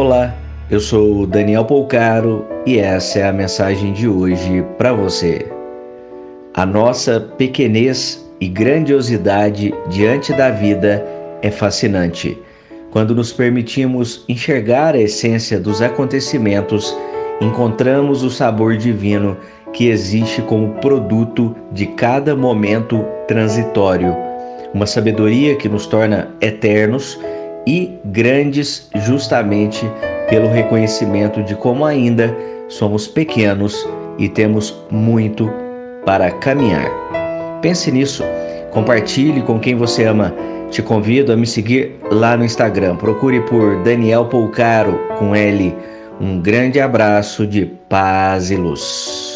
Olá, eu sou Daniel Polcaro e essa é a mensagem de hoje para você. A nossa pequenez e grandiosidade diante da vida é fascinante. Quando nos permitimos enxergar a essência dos acontecimentos, encontramos o sabor divino que existe como produto de cada momento transitório. Uma sabedoria que nos torna eternos e grandes justamente pelo reconhecimento de como ainda somos pequenos e temos muito para caminhar. Pense nisso, compartilhe com quem você ama. Te convido a me seguir lá no Instagram. Procure por Daniel Polcaro com L. Um grande abraço de paz e luz.